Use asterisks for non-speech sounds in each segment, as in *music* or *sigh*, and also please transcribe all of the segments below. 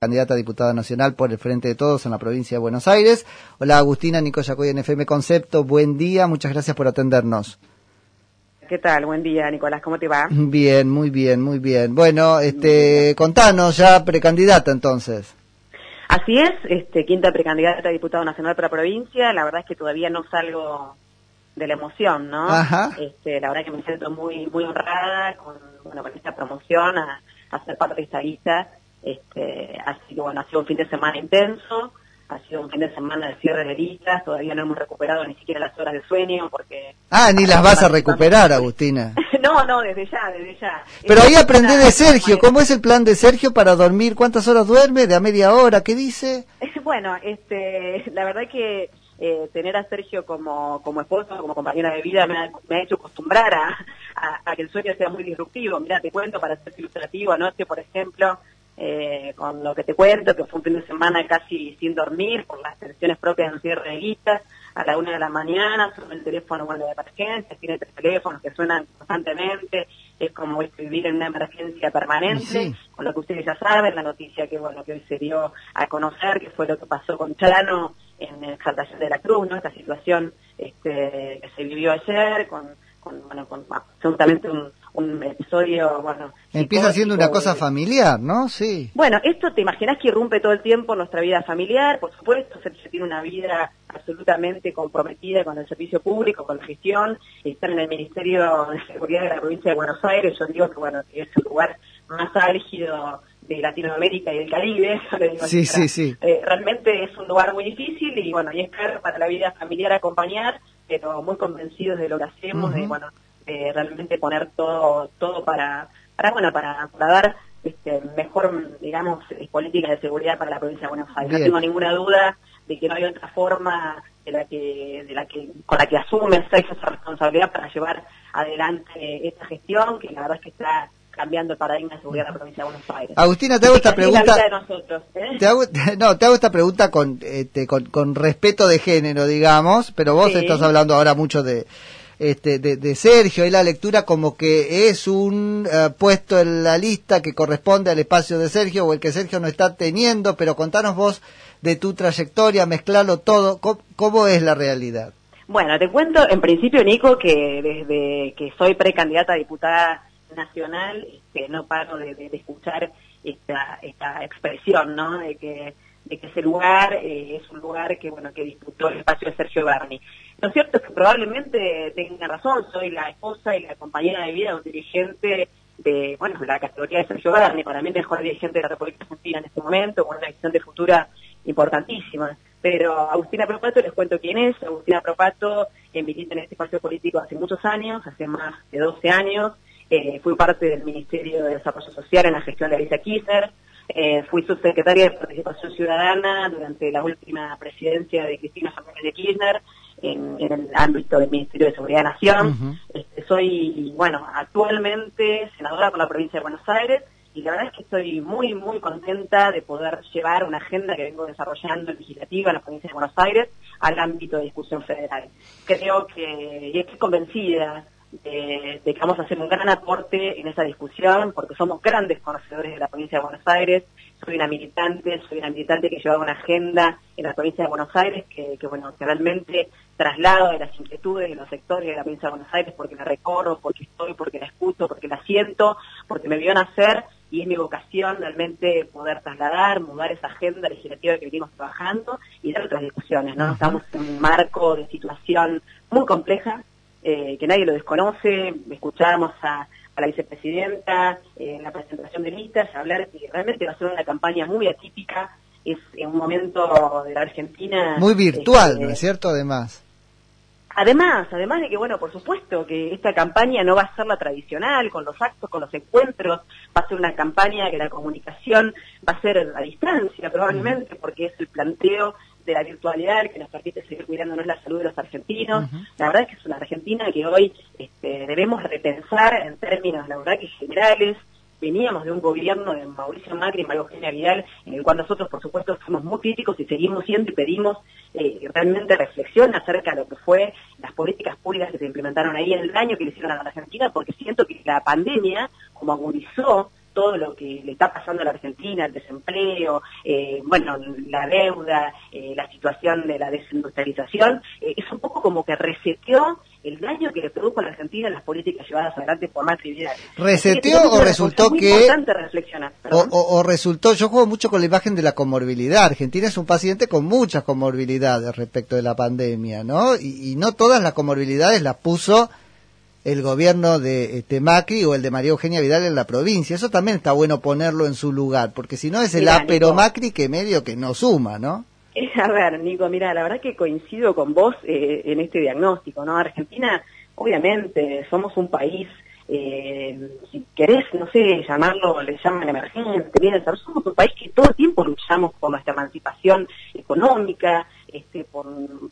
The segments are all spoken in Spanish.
candidata a diputada nacional por el Frente de Todos en la provincia de Buenos Aires. Hola Agustina, Nico Yacoy en FM Concepto, buen día, muchas gracias por atendernos. ¿Qué tal? Buen día, Nicolás, ¿cómo te va? Bien, muy bien, muy bien. Bueno, este, contanos ya precandidata entonces. Así es, este, quinta precandidata a diputado nacional para provincia, la verdad es que todavía no salgo de la emoción, ¿no? Ajá. Este, la verdad que me siento muy muy honrada con, bueno, con esta promoción a, a ser parte de esta lista este, así que bueno, ha sido un fin de semana intenso, ha sido un fin de semana de cierre de listas, todavía no hemos recuperado ni siquiera las horas de sueño porque... Ah, ni las vas a recuperar, Agustina. *laughs* no, no, desde ya, desde ya. Pero ahí aprendí de Sergio, ¿cómo es el plan de Sergio para dormir? ¿Cuántas horas duerme? ¿De a media hora? ¿Qué dice? *laughs* bueno, este, la verdad que eh, tener a Sergio como, como esposo, como compañera de vida, me ha, me ha hecho acostumbrar a, a, que el sueño sea muy disruptivo. Mira, te cuento para ser ilustrativo, anoche, por ejemplo, eh, con lo que te cuento, que fue un fin de semana casi sin dormir por las tensiones propias del cierre de listas, a la una de la mañana, sobre el teléfono bueno, de emergencia, tiene tres teléfonos que suenan constantemente, es como vivir en una emergencia permanente, con lo que ustedes ya saben, la noticia que bueno que hoy se dio a conocer, que fue lo que pasó con Chano en Exaltación de la Cruz, ¿no? esta situación este, que se vivió ayer, con, con, bueno, con absolutamente un un episodio, bueno... Empieza siendo una cosa familiar, ¿no? Sí. Bueno, esto te imaginas que irrumpe todo el tiempo nuestra vida familiar, por supuesto, se tiene una vida absolutamente comprometida con el servicio público, con la gestión, están en el Ministerio de Seguridad de la provincia de Buenos Aires, yo digo que, bueno, es el lugar más álgido de Latinoamérica y del Caribe. *laughs* sí, sí, sí. Eh, realmente es un lugar muy difícil y bueno, y es claro para la vida familiar acompañar, pero muy convencidos de lo que hacemos, de bueno, realmente poner todo todo para, para bueno, para, para dar este, mejor, digamos, eh, políticas de seguridad para la provincia de Buenos Aires. No tengo ninguna duda de que no hay otra forma de la que, de la que, con la que asume esa responsabilidad para llevar adelante esta gestión, que la verdad es que está cambiando el paradigma de seguridad de la provincia de Buenos Aires. Agustina, te hago esta pregunta. ¿eh? te hago, *laughs* no, te hago esta pregunta con, este, con, con respeto de género, digamos, pero vos estás hablando ahora mucho de, este, de, Sergio y la lectura como que es un eh, puesto en la lista que corresponde al espacio de Sergio o el que Sergio no está teniendo, pero contanos vos de tu trayectoria, mezclarlo todo, ¿cómo, es la realidad? Bueno, te cuento en principio, Nico, que desde que soy precandidata a diputada nacional, este, no paro de, escuchar esta, esta expresión, ¿no? De que de que ese lugar eh, es un lugar que bueno que disputó el espacio de Sergio Berni. Lo cierto es que probablemente tenga razón, soy la esposa y la compañera de vida de un dirigente de, bueno, la categoría de Sergio Berni, para mí el mejor dirigente de la República Argentina en este momento, con una visión de futura importantísima. Pero Agustina Propato, les cuento quién es. Agustina Propato milita en este espacio político hace muchos años, hace más de 12 años. Eh, fui parte del Ministerio de Desarrollo Social en la gestión de Alicia Kirchner. Eh, fui subsecretaria de Participación Ciudadana durante la última presidencia de Cristina Fernández de Kirchner en, el ámbito del Ministerio de Seguridad de Nación. Este, soy, bueno, actualmente senadora por la provincia de Buenos Aires y la verdad es que estoy muy, muy contenta de poder llevar una agenda que vengo desarrollando legislativa en la provincia de Buenos Aires al ámbito de discusión federal. Creo que, y estoy convencida de, que vamos a hacer un gran aporte en esa discusión, porque somos grandes conocedores de la provincia de Buenos Aires. Soy una militante, soy una militante que lleva una agenda en la provincia de Buenos Aires que, que, bueno, que realmente traslado de las inquietudes de los sectores de la provincia de Buenos Aires porque la recorro, porque estoy, porque la escucho, porque la siento, porque me vio nacer y es mi vocación realmente poder trasladar, mudar esa agenda legislativa que venimos trabajando y dar otras discusiones, ¿no? Estamos en un marco de situación muy compleja, eh, que nadie lo desconoce, escuchábamos a, la vicepresidenta eh, en la presentación de listas hablar que realmente va a ser una campaña muy atípica, es en un momento de la Argentina... Muy virtual, este, ¿no es cierto? Además. Además, además de que, bueno, por supuesto que esta campaña no va a ser la tradicional, con los actos, con los encuentros, va a ser una campaña que la comunicación va a ser a distancia probablemente, porque es el planteo de la virtualidad que nos permite seguir cuidándonos la salud de los argentinos. La verdad es que es una Argentina que hoy este, debemos repensar en términos, la verdad que generales, veníamos de un gobierno de Mauricio Macri y María Eugenia Vidal, en el cual nosotros, por supuesto, fuimos muy críticos y seguimos siendo y pedimos eh, realmente reflexión acerca de lo que fue las políticas públicas que se implementaron ahí en el daño que le hicieron a la Argentina, porque siento que la pandemia, como agudizó todo lo que le está pasando a la Argentina, el desempleo, eh, bueno, la deuda, eh, la situación de la desindustrialización, eh, es un poco como que reseteó el daño que le produjo a la Argentina las políticas llevadas adelante por Macri Vidal. ¿Reseteó o resultó que... O, o, resultó, yo juego mucho con la imagen de la comorbilidad. Argentina es un paciente con muchas comorbilidades respecto de la pandemia, ¿no? Y, y no todas las comorbilidades las puso el gobierno de este, Macri o el de María Eugenia Vidal en la provincia. Eso también está bueno ponerlo en su lugar, porque si no es el apero Macri que medio que no suma, ¿no? A ver, Nico, mira, la verdad que coincido con vos eh, en este diagnóstico, ¿no? Argentina, obviamente, somos un país, eh, si querés, no sé, llamarlo, le llaman emergente, bien, somos un país que todo el tiempo luchamos por nuestra emancipación económica, este, por,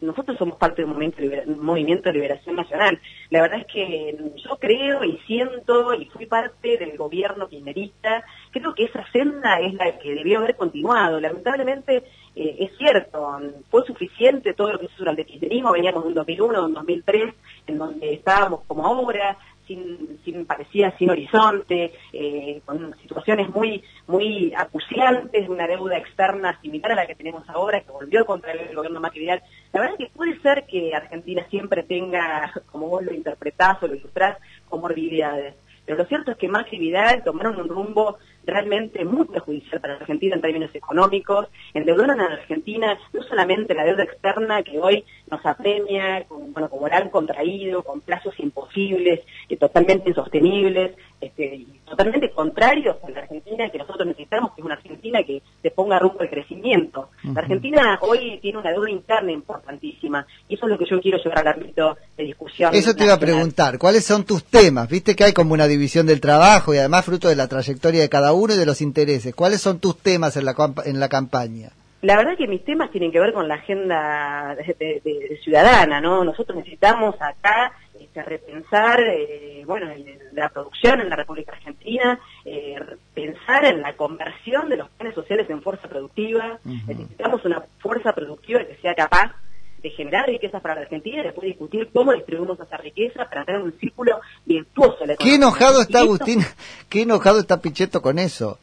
nosotros somos parte de un movimiento, de liberación nacional. La verdad es que yo creo y siento y fui parte del gobierno kirchnerista, creo que esa senda es la que debió haber continuado. Lamentablemente eh, es cierto, fue suficiente todo lo que hizo durante el kirchnerismo, veníamos de un 2001, un 2003, en donde estábamos como ahora, sin, sin parecía sin horizonte, eh, con situaciones muy muy acuciantes, una deuda externa similar a la que tenemos ahora, que volvió contra el gobierno Macri La verdad es que puede ser que Argentina siempre tenga, *laughs* como vos lo interpretás o lo ilustrás, comorbilidades. Pero lo cierto es que Macri y Vidal tomaron un rumbo realmente muy perjudicial para la Argentina en términos económicos, endeudaron a la Argentina no solamente la deuda externa que hoy nos apremia, con, bueno, como han contraído, con plazos imposibles, y totalmente insostenibles, este, totalmente contrarios a la Argentina que nosotros necesitamos, que es una Argentina que se ponga rumbo al crecimiento. La Argentina hoy tiene una deuda interna importantísima y eso es lo que yo quiero llevar al ámbito de discusión. Eso te iba a preguntar, ¿cuáles son tus temas? Viste que hay como una división del trabajo y además fruto de la trayectoria de cada uno y de los intereses. ¿Cuáles son tus temas en la, en la campaña? La verdad que mis temas tienen que ver con la agenda de, ciudadana, ¿no? Nosotros necesitamos acá este, repensar, eh, bueno, la producción en la República Argentina, eh, pensar en la conversión de los planes sociales en fuerza productiva. Necesitamos una fuerza productiva que sea capaz de generar riqueza para la Argentina y después discutir cómo distribuimos esa riqueza para tener un círculo virtuoso. Qué enojado está Agustín, qué enojado está Pichetto con eso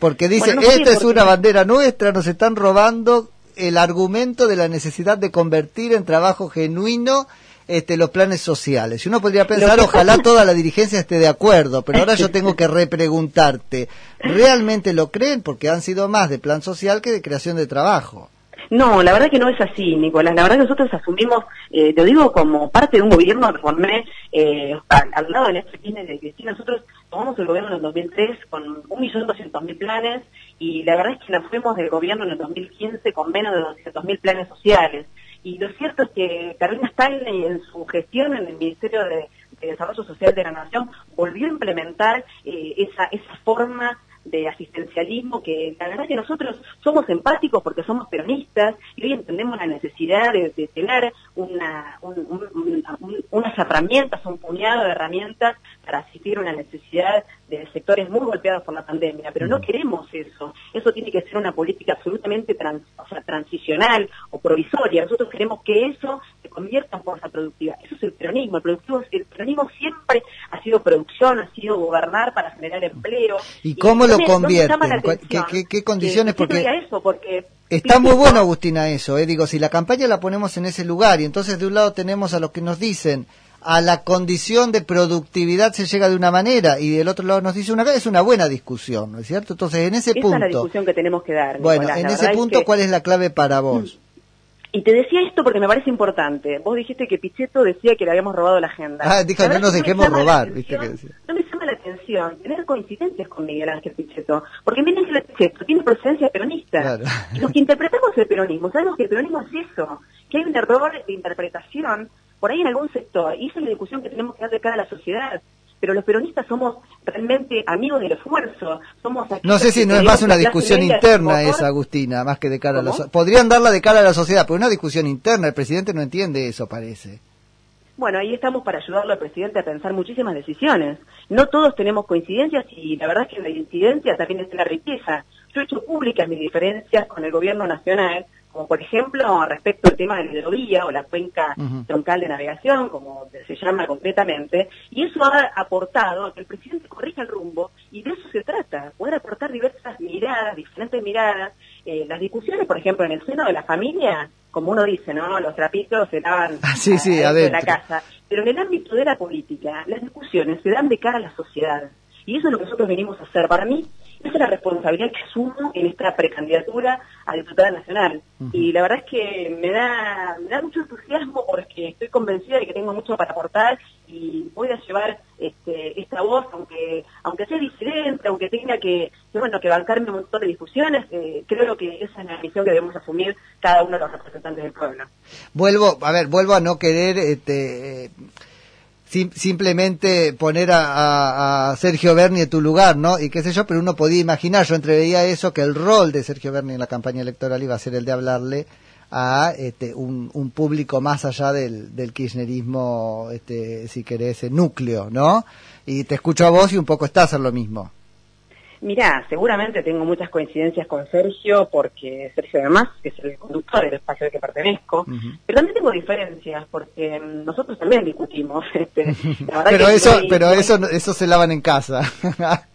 porque dice, esta es una bandera nuestra, nos están robando el argumento de la necesidad de convertir en trabajo genuino este, los planes sociales. Y uno podría pensar, ojalá toda la dirigencia esté de acuerdo, pero ahora yo *laughs* tengo que repreguntarte, ¿realmente lo creen? Porque han sido más de plan social que de creación de trabajo. No, la verdad que no es así, Nicolás. La verdad que nosotros asumimos, eh, te digo, como parte de un gobierno que formé eh, al, lado de Néstor Kirchner de Cristina, nosotros tomamos el gobierno en el 2003 con 1.200.000 planes y la verdad es que nos fuimos del gobierno en el 2015 con menos de 200.000 planes sociales. Y lo cierto es que Carolina Stanley en su gestión en el Ministerio de, Desarrollo Social de la Nación volvió a implementar eh, esa, esa forma de asistencialismo que la verdad que nosotros somos empáticos porque somos peronistas y hoy entendemos la necesidad de, tener una, unas herramientas, un puñado de herramientas para asistir a una necesidad de sectores muy golpeados por la pandemia, pero no mm. queremos eso. Eso tiene que ser una política absolutamente transicional o provisoria. Nosotros queremos que eso se convierta en fuerza productiva. Eso es el peronismo. El, productivo, el peronismo siempre ha sido producción, ha sido gobernar para generar empleo. ¿Y cómo lo convierte? ¿Qué, condiciones? porque, eso, porque Está muy bueno, Agustina, eso. Eh. Digo, si la campaña la ponemos en ese lugar y entonces de un lado tenemos a los que nos dicen a la condición de productividad se llega de una manera y del otro lado nos dice una es una buena discusión, ¿no es cierto? Entonces, en ese punto... es la discusión que tenemos que dar. Bueno, en ese punto, ¿cuál es la clave para vos? Y te decía esto porque me parece importante. Vos dijiste que Pichetto decía que le habíamos robado la agenda. Ah, dijo, no nos dejemos robar, viste que. No me llama la atención tener coincidencias con Miguel Ángel Pichetto, porque Miguel Ángel Pichetto tiene presencia peronista. Los que interpretamos el peronismo, sabemos que el peronismo es eso, que hay un error de interpretación por ahí en algún sector, y esa es la discusión que tenemos que dar de cara a la sociedad pero los peronistas somos realmente amigos del esfuerzo. Somos no sé si no es más una discusión interna esa, Agustina, más que de cara a la sociedad. Podrían darla de cara a la sociedad, pero una discusión interna. El presidente no entiende eso, parece. Bueno, ahí estamos para ayudarlo al presidente a pensar muchísimas decisiones. No todos tenemos coincidencias y la verdad es que la incidencia también es la riqueza. Yo he hecho públicas mis diferencias con el gobierno nacional como por ejemplo respecto al tema de la hidrovía o la cuenca troncal de navegación, como se llama concretamente, y eso ha aportado a que el presidente corrija el rumbo, y de eso se trata, poder aportar diversas miradas, diferentes miradas, eh, las discusiones, por ejemplo, en el seno de la familia, como uno dice, ¿no? Los trapitos se daban ah, sí, de la casa. Pero en el ámbito de la política, las discusiones se dan de cara a la sociedad. Y eso es lo que nosotros venimos a hacer. Para mí, es la responsabilidad que asumo en esta precandidatura a diputada nacional. Y la verdad es que me da, me da mucho entusiasmo porque estoy convencida de que tengo mucho para aportar y voy a llevar este, esta voz, aunque aunque sea disidente, aunque tenga que, bueno, que bancarme un montón de discusiones, eh, creo que esa es la misión que debemos asumir cada uno de los representantes del pueblo. Vuelvo, a ver, vuelvo a no querer... Este, simplemente poner a, Sergio Berni en tu lugar, ¿no? Y qué sé yo, pero uno podía imaginar, yo entreveía eso, que el rol de Sergio Berni en la campaña electoral iba a ser el de hablarle a este, un, público más allá del, del kirchnerismo, este, si querés, núcleo, ¿no? Y te escucho a vos y un poco está a hacer lo mismo. Mira, seguramente tengo muchas coincidencias con Sergio, porque Sergio además es el conductor del espacio al que pertenezco, pero también tengo diferencias, porque nosotros también discutimos. *laughs* Este, *laughs* pero eso, pero eso, eso se lavan en casa. *laughs*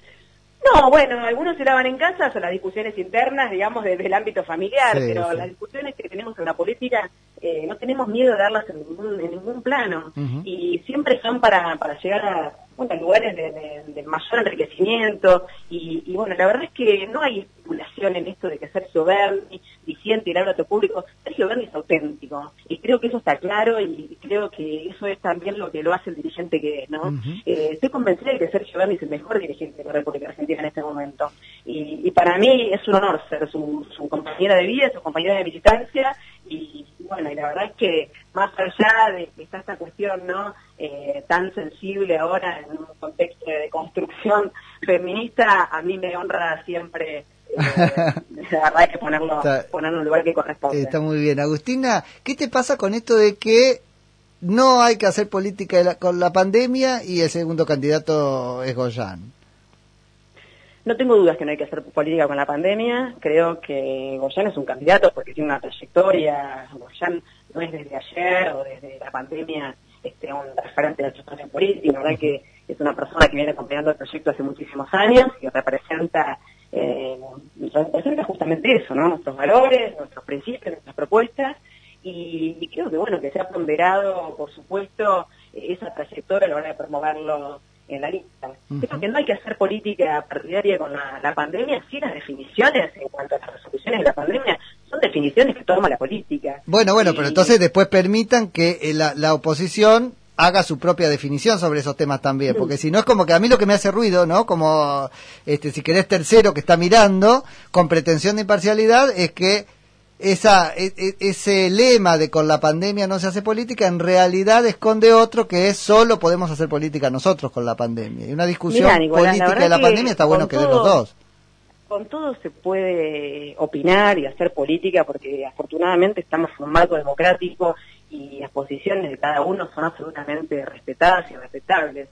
No, bueno, algunos se lavan en casa, son las discusiones internas, digamos, desde el ámbito familiar, pero las discusiones que tenemos en la política eh, no tenemos miedo de darlas en ningún, en ningún plano y siempre son para, para llegar a bueno, lugares de, mayor enriquecimiento. Y, bueno, la verdad es que no hay especulación en esto de que Sergio Berni, diciente y el otro público, Sergio Berni es auténtico. Y creo que eso está claro y creo que eso es también lo que lo hace el dirigente que es, ¿no? Eh, estoy convencida de que Sergio Berni es el mejor dirigente de la República Argentina en este momento. Y, para mí es un honor ser su, su compañera de vida, su compañera de militancia y bueno, y la verdad es que más allá de que está esta cuestión no eh, tan sensible ahora en un contexto de construcción feminista, a mí me honra siempre eh, *laughs* la verdad hay que ponerlo, ponerlo en un lugar que corresponde. Está muy bien. Agustina, ¿qué te pasa con esto de que no hay que hacer política con la pandemia y el segundo candidato es Goyán? No tengo dudas que no hay que hacer política con la pandemia. Creo que Goyán es un candidato porque tiene una trayectoria. Goyán no es desde ayer o desde la pandemia este, un referente de la situación política. La verdad que es una persona que viene acompañando el proyecto hace muchísimos años y representa, eh, representa justamente eso, ¿no? Nuestros valores, nuestros principios, nuestras propuestas. Y, creo que, bueno, que se ha ponderado, por supuesto, esa trayectoria a la hora de promoverlo en la lista. Creo que no hay que hacer política partidaria con la, pandemia, sí las definiciones en cuanto a las resoluciones de la pandemia son definiciones que toma la política. Bueno, bueno, pero entonces después permitan que eh, la, la oposición haga su propia definición sobre esos temas también, porque si no es como que a mí lo que me hace ruido, ¿no? Como, este, si querés tercero que está mirando, con pretensión de imparcialidad, es que esa, e, e, ese lema de con la pandemia no se hace política, en realidad esconde otro que es solo podemos hacer política nosotros con la pandemia. Y una discusión política de la pandemia está bueno que de los dos. Con todo se puede opinar y hacer política porque afortunadamente estamos en un marco democrático y las posiciones de cada uno son absolutamente respetadas y respetables.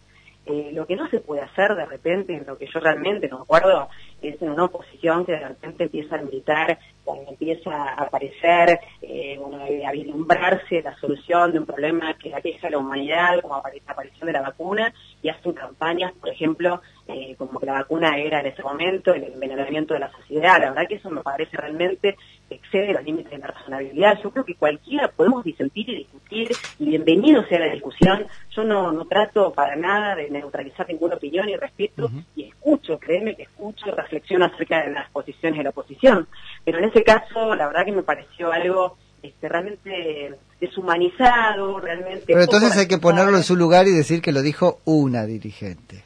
Eh, lo que no se puede hacer de repente, en lo que yo realmente no acuerdo, es en una oposición que de repente empieza a militar, cuando empieza a aparecer, eh, a vislumbrarse la solución de un problema que aqueja a la humanidad, como la aparición de la vacuna, y hacen campañas, por ejemplo, eh, como que la vacuna era en ese momento el envenenamiento de la sociedad. La verdad que eso me parece realmente excede los límites de la razonabilidad. Yo creo que cualquiera podemos disentir y discutir, y bienvenido sea la discusión. Yo no, no trato para nada de neutralizar ninguna opinión y respeto, y escucho, créeme que escucho y reflexiono acerca de las posiciones de la oposición. Pero en ese caso, la verdad que me pareció algo este, realmente deshumanizado, realmente... Pero entonces hay que ponerlo en su lugar y decir que lo dijo una dirigente.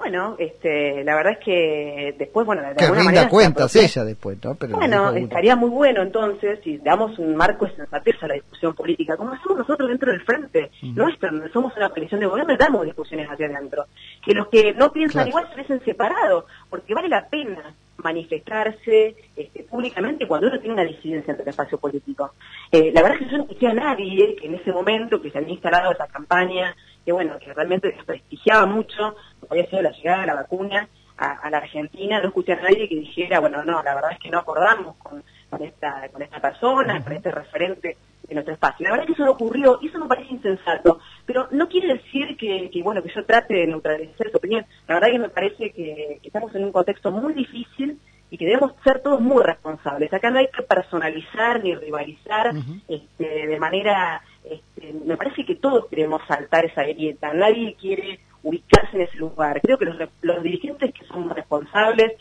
Bueno, este, la verdad es que después, bueno, de que alguna rinda cuentas ella después, ¿no? Pero bueno, estaría muy bueno entonces si damos un marco de sensatez a la discusión política, como hacemos nosotros dentro del frente nuestro, somos una coalición de gobierno y damos discusiones hacia adentro. Que los que no piensan igual se hubiesen separado, porque vale la pena manifestarse este, públicamente cuando uno tiene una disidencia entre el espacio político. Eh, la verdad es que yo no escuché a nadie que en ese momento que se había instalado esa campaña, que bueno, que realmente desprestigiaba mucho, había sido la llegada de la vacuna a, la Argentina, no escuché a nadie que dijera, bueno, no, la verdad es que no acordamos con esta persona, con este referente de nuestro espacio. La verdad es que eso no ocurrió y eso me parece insensato, pero no quiere decir que, bueno que yo trate de neutralizar su opinión. La verdad que me parece que, estamos en un contexto muy difícil y que debemos ser todos muy responsables. Acá no hay que personalizar ni rivalizar este, de manera... Este, me parece que todos queremos saltar esa grieta. Nadie quiere ubicarse en ese lugar. Creo que los, los dirigentes que son responsables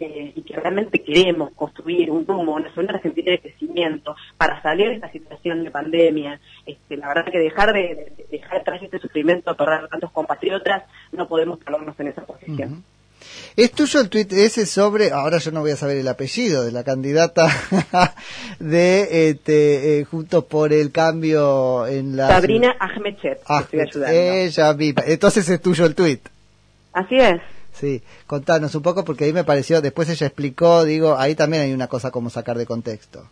eh, y que realmente queremos construir un rumbo, una zona argentina de crecimiento para salir de esta situación de pandemia, este, la verdad que dejar de, dejar atrás este sufrimiento, a perder tantos compatriotas, no podemos ponernos en esa posición. ¿Es tuyo el tuit ese sobre, ahora yo no voy a saber el apellido de la candidata *laughs* de este, eh, Juntos por el Cambio en la... Sabrina Ahmedchet, ah, Ella viva. Entonces es tuyo el tuit. Así es. Sí, contanos un poco porque ahí me pareció, después ella explicó, digo, ahí también hay una cosa como sacar de contexto.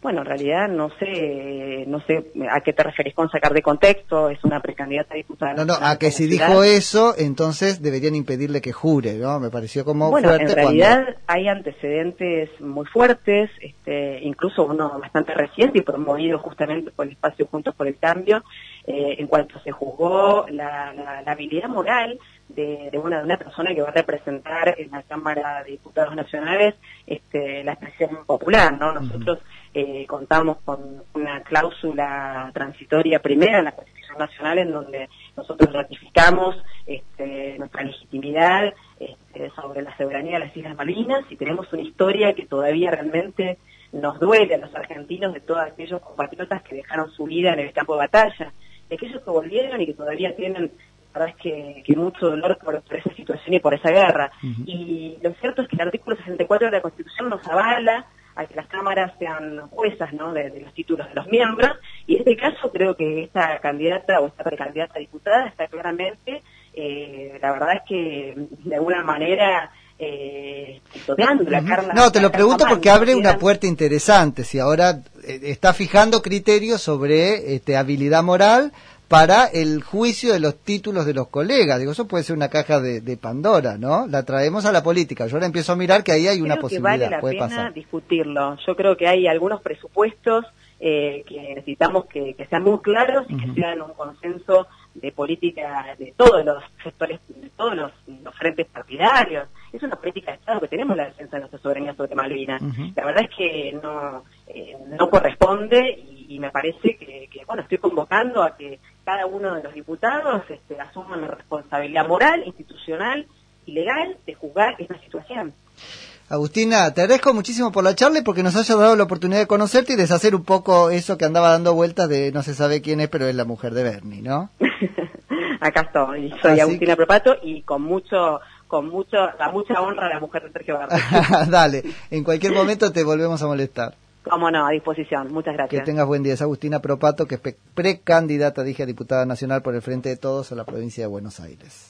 Bueno, en realidad no sé, no sé a qué te referís con sacar de contexto, es una precandidata diputada. No, no, a que si dijo eso, entonces deberían impedirle que jure, ¿no? Me pareció como bueno, en realidad hay antecedentes muy fuertes, este, incluso uno bastante reciente y promovido justamente por el espacio Juntos por el Cambio, eh, en cuanto se juzgó la, la, habilidad moral de, de, una, de una persona que va a representar en la Cámara de Diputados Nacionales este, la expresión popular, ¿no? Nosotros eh, contamos con una cláusula transitoria primera en la Constitución Nacional en donde nosotros ratificamos este, nuestra legitimidad este, sobre la soberanía de las Islas Malvinas y tenemos una historia que todavía realmente nos duele a los argentinos de todos aquellos compatriotas que dejaron su vida en el campo de batalla, de aquellos que volvieron y que todavía tienen la verdad es que, mucho dolor por, esa situación y por esa guerra. Y lo cierto es que el artículo 64 de la Constitución nos avala a que las cámaras sean juezas ¿no? de, los títulos de los miembros, y en este caso creo que esta candidata o esta precandidata diputada está claramente, eh, la verdad es que de alguna manera eh, la carne. No, te lo pregunto porque abre una puerta interesante. Si ahora eh, está fijando criterios sobre este, habilidad moral para el juicio de los títulos de los colegas. Digo, eso puede ser una caja de, Pandora, ¿no? La traemos a la política. Yo ahora empiezo a mirar que ahí hay una posibilidad. Que vale la pena discutirlo. Yo creo que hay algunos presupuestos eh, que necesitamos que, sean muy claros y que sean un consenso de política de todos los sectores, de todos los, frentes partidarios. Es una política de Estado que tenemos la defensa de nuestra soberanía sobre Malvinas. La verdad es que no, eh, no corresponde y, me parece que, bueno, estoy convocando a que cada uno de los diputados este, asuma la responsabilidad moral, institucional y legal de juzgar esta situación. Agustina, te agradezco muchísimo por la charla y porque nos haya dado la oportunidad de conocerte y deshacer un poco eso que andaba dando vueltas de no se sabe quién es, pero es la mujer de Bernie, ¿no? *laughs* Acá estoy, soy Agustina Propato y con mucho con mucho, a mucha honra a la mujer de Sergio Bernie. *laughs* Dale, en cualquier momento te volvemos a molestar. Cómo no, a disposición. Muchas gracias. Que tengas buen día. Es Agustina Propato, que es precandidata, dije, a diputada nacional por el Frente de Todos a la provincia de Buenos Aires.